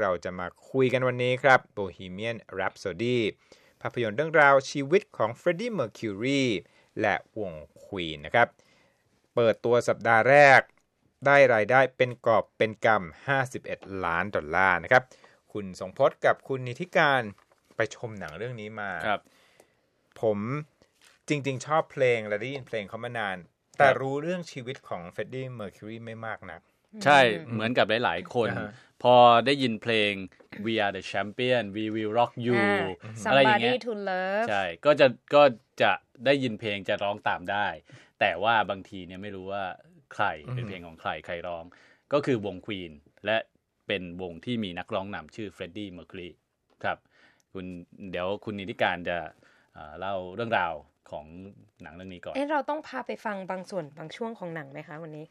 เราจะมาคุยกันวันนี้ครับ Bohemian Rhapsody ภาพยนตร์เรื่องราวชีวิตของ Freddie Mercury และวง Queen นะครับ เปิดตัวสัปดาห์แรก ได้รายได้เป็นกอบเป็นกำ51 ล้านดอลลาร์นะครับ คุณสงพจน์กับคุณนิติการไปชมหนังเรื่องนี้มาครับ ผมจริง ๆ ชอบเพลงและได้ยินเพลงเขามานาน แต่รู้เรื่องชีวิตของ Freddie Mercury ไม่มากนัก ใช่เหมือนกับหลาย ๆ คนอ่าฮะพอได้ยินเพลง We Are the Champion We Will Rock You อ่าอะไรอย่าง somebody เงี้ย to love ใช่ก็จะก็จะได้ยินเพลงจะร้องตามได้ แต่ว่าบางทีเนี่ยไม่รู้ว่าใครเป็นเพลงของใครใครร้อง ก็คือวง Queen และเป็นวงที่มีนักร้องนำชื่อ Freddie Mercury ครับคุณเดี๋ยวคุณนิติการจะเอ่อเล่าเรื่องราวของหนังเรื่องนี้ก่อน เอ๊ะเราต้องพาไปฟังบางส่วนบางช่วงของหนังไหมคะวันนี้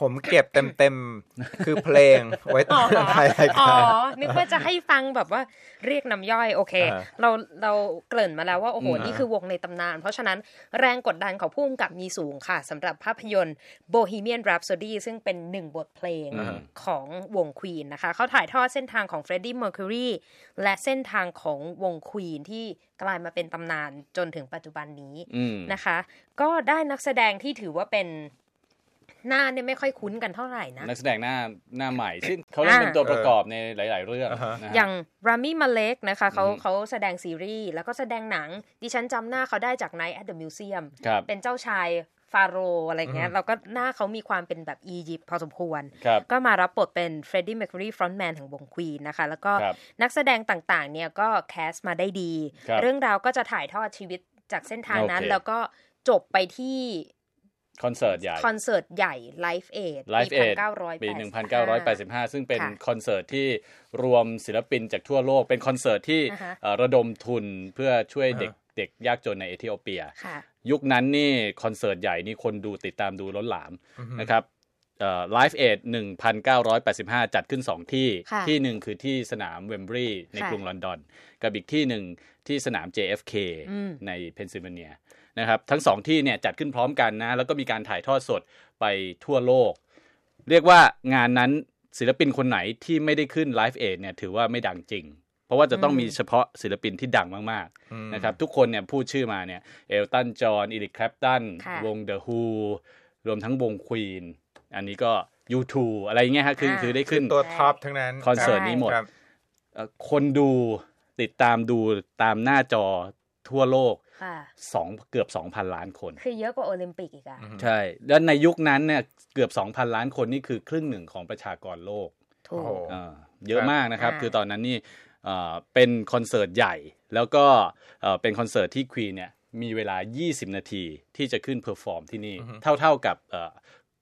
ผมเก็บเต็มๆคือเพลงไว้ตอนท้ายรายอ๋อการนึกว่าจะให้ฟังแบบว่าเรียกน้ำย่อยโอเคอ่าฮะเราเราเกริ่นมาแล้วว่าโอ้โหอืมนี่คือวงในตำนาน เพราะฉะนั้นแรงกดดันของผู้กำกับมีสูงค่ะสำหรับภาพยนตร์ Bohemian Rhapsody ซึ่งเป็นหนึ่งบทเพลงของวงควีนนะคะเขาถ่ายทอดเส้นทางของ Freddie Mercury และเส้นทางของวงควีนที่กลายมาเป็นตำนานจนถึงปัจจุบันนี้อืมนะคะ ก็ได้นักแสดงที่ถือว่าเป็น หน้าเนี่ยไม่ค่อยคุ้นกันเท่าไหร่นะ นักแสดงหน้าหน้าใหม่ซึ่งเขาเล่นเป็นตัวประกอบในหลาย ๆ เรื่องอ่าฮะนะฮะอย่าง Rami Malek นะคะเขาอืมเขาแสดงซีรีส์แล้วก็แสดงหนัง ดิฉันจำหน้าเขาได้จาก Night at the Museum ครับเป็นเจ้าชายฟาโรห์อะไรเงี้ยแล้วก็หน้าเขามีความเป็นแบบอียิปต์พอสมควรครับก็มารับบทเป็นเฟรดดี้แมค u รีฟรอนต์แมนของวง Queen นะคะ แล้วก็ครับนักแสดงต่างๆ เนี่ยก็ cast มาได้ดีครับเรื่องราวก็จะถ่ายทอดชีวิตจากเส้นทางนั้นโอเคแล้วก็จบไปที่ คอนเสิร์ตใหญ่คอนเสิร์ตใหญ่ Live Aid Live Aid ปี 1985 ซึ่งเป็นค่ะคอนเสิร์ตที่รวมศิลปินจากทั่วโลก เป็นคอนเสิร์ตที่อ่าฮะเอ่อระดมทุนเพื่อช่วยอ่าฮะเด็กเด็กยากจนในเอธิโอเปียค่ะยุคนั้นนี่คอนเสิร์ตใหญ่นี่คนดูติดตามดูล้นหลามนะครับLive Aid 1985จัดขึ้น2ที่ค่ะที่หนึ่งคือที่สนาม Wembley ในค่ะกรุงลอนดอน กับอีกที่หนึ่งที่สนาม JFK อืมในเพนซิลเวเนีย นะครับทั้งสองที่เนี่ยจัดขึ้นพร้อมกันนะแล้วก็มีการถ่ายทอดสดไปทั่วโลก เรียกว่างานนั้นศิลปินคนไหนที่ไม่ได้ขึ้น Live Aid เนี่ยถือว่าไม่ดังจริง เพราะว่าจะต้องมีเฉพาะศิลปินที่ดังมากๆนะครับทุกคนเนี่ยพูดชื่อมาเนี่ย Elton John Eric Clapton ค่ะวง The Who รวมทั้งวงควีนอันนี้ก็ U2 อะไรเงี้ยฮะคืออ่าคือได้ขึ้นตัวท็อปทั้งนั้น คอนเสิร์ตนี้หมดครับเอ่อคนดูติดตามดูตามหน้าจอ ทั่วโลกค่ะสองเกือบ 2,000 ล้านคน คือเยอะกว่าโอลิมปิกอีกอะใช่ แล้วในยุคนั้นเนี่ยเกือบ 2,000 ล้านคนนี่คือครึ่งหนึ่งของประชากรโลกถูโอ้กโหอ่าเยอะมากนะครับอ่าคือตอนนั้นนี่เอ่อเป็นคอนเสิร์ตใหญ่ แล้วก็เอ่อเป็นคอนเสิร์ตที่ควีนเนี่ยมีเวลา 20 นาทีที่จะขึ้น perform ที่นี่ เท่าๆกับเอ่อ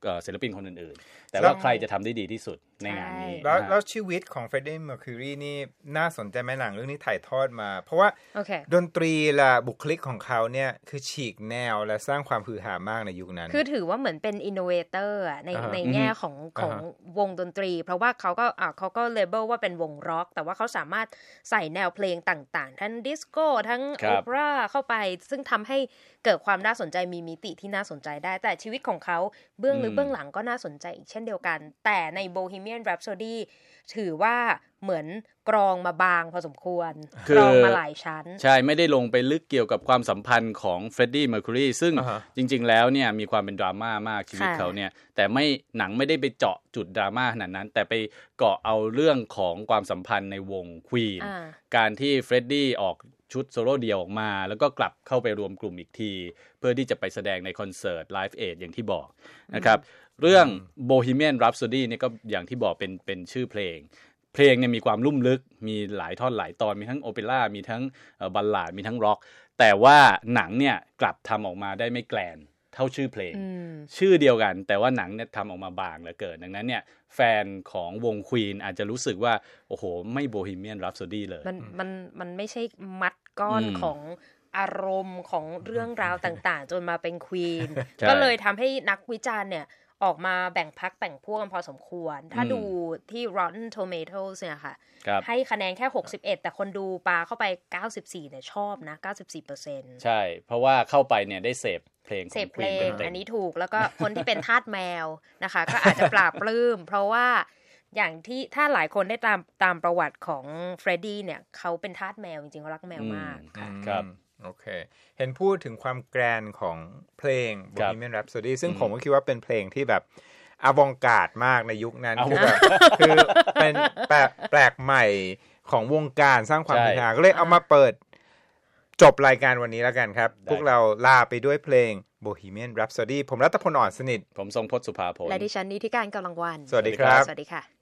เอ่อศิลปินคนอื่นๆ แต่ว่าใครจะทำได้ดีที่สุด ในงานนี้แล้วนะฮะแล้วชีวิตของ Freddie Mercury นี่น่าสนใจไหมหนังเรื่องนี้ถ่ายทอดมา เพราะว่าโอเคดนตรีและบุคลิกของเขาเนี่ย คือฉีกแนวและสร้างความฮือฮามากในยุคนั้น คือถือว่าเหมือนเป็น innovator ในอ่าฮะในแง่ของของอ่าฮะวงดนตรี เพราะว่าเขาก็อ่าเขาก็ label ว่าเป็นวงร็อก แต่ว่าเขาสามารถใส่แนวเพลงต่างๆ ทั้งดิสโก้ทั้งครับโอเปร่าเข้าไป ซึ่งทำให้เกิดความน่าสนใจมีมิติที่น่าสนใจได้ แต่ชีวิตของเขาเบื้องลึกอืมเบื้องหลังก็น่าสนใจอีกเช่นเดียวกัน แต่ใน Bohemian Rhapsody ถือว่าเหมือนกรองมาบางพอสมควรคืกรองมาหลายชั้น ใช่ไม่ได้ลงไปลึกเกี่ยวกับความสัมพันธ์ของ Freddie Mercury ซึ่งอ่าฮะจริง ๆ แล้วเนี่ยมีความเป็นดราม่ามากชีวิตค่ะเขาเนี่ย แต่ไม่หนังไม่ได้ไปเจาะจุดดราม่าขนาดนั้น แต่ไปเกาะเอาเรื่องของความสัมพันธ์ในวง Queen อ่าการที่ Freddie ออก ชุดโซโล่เดียวออกมา แล้วก็กลับเข้าไปรวมกลุ่มอีกที เพื่อที่จะไปแสดงในคอนเสิร์ต Live Aid อย่างที่บอกนะครับ เรื่อง Bohemian Rhapsody เนี่ยก็อย่างที่บอกเป็นเป็นชื่อเพลง เพลงเนี่ยมีความลุ่มลึก มีหลายท่อนหลายตอน มีทั้งโอเปร่า มีทั้งเอ่อ ballad มีทั้งร็อก แต่ว่าหนังเนี่ยกลับทำออกมาได้ไม่ grand เท่าชื่อเพลงอืมชื่อเดียวกัน แต่ว่าหนังเนี่ยทำออกมาบางเหลือเกินดังนั้นเนี่ยแฟนของวงควีนอาจจะรู้สึกว่า โอ้โห ไม่โบฮีเมียนรับโซดี้เลย มันมันมันไม่ใช่มัด ก้อนอืมของอารมณ์ของเรื่องราวต่างๆ จนมาเป็นควีนใช่ก็เลยทำให้นักวิจารณ์เนี่ยออกมาแบ่งพักแบ่งพวกกันพอสมควร ถ้าอืมดูที่ Rotten Tomatoes เนี่ยค่ะครับให้คะแนนแค่ 61 แต่คนดูปาเข้าไป 94 เนี่ยชอบนะ 94เปอร์เซ็นต์ใช่ เพราะว่าเข้าไปเนี่ยได้เสพเพลงของเสพเพล Queen งต็มๆอันนี้ถูกแล้วก็คนที่เป็นทาสแมวนะคะ ก็อาจจะปราบปลื้มเพราะว่า อย่างที่ถ้าหลายคนได้ตามตามประวัติของ Freddie เนี่ยเขาเป็นทาสแมวจริงๆเขารักแมวมากค่ะครับอืมโอเค เห็นพูดถึงความ grand ของเพลงครับ Bohemian Rhapsody ซึ่งอืมผมก็คิดว่าเป็นเพลงที่แบบ avant-garde มากในยุคนั้นเอาคือแบบคือเป็นแปลกแปลกใหม่ของวงการสร้างความใช่ฮือฮาก็เลยเอามาเปิดจบรายการวันนี้แล้วกันครับได้พวกเราลาไปด้วยเพลง Bohemian Rhapsody ผมรัตพลอ่อนสนิท ผมทรงพจน์สุภาพลและดิฉันนิติการกำลังวัน สวัสดีครับ สวัสดีค่ะ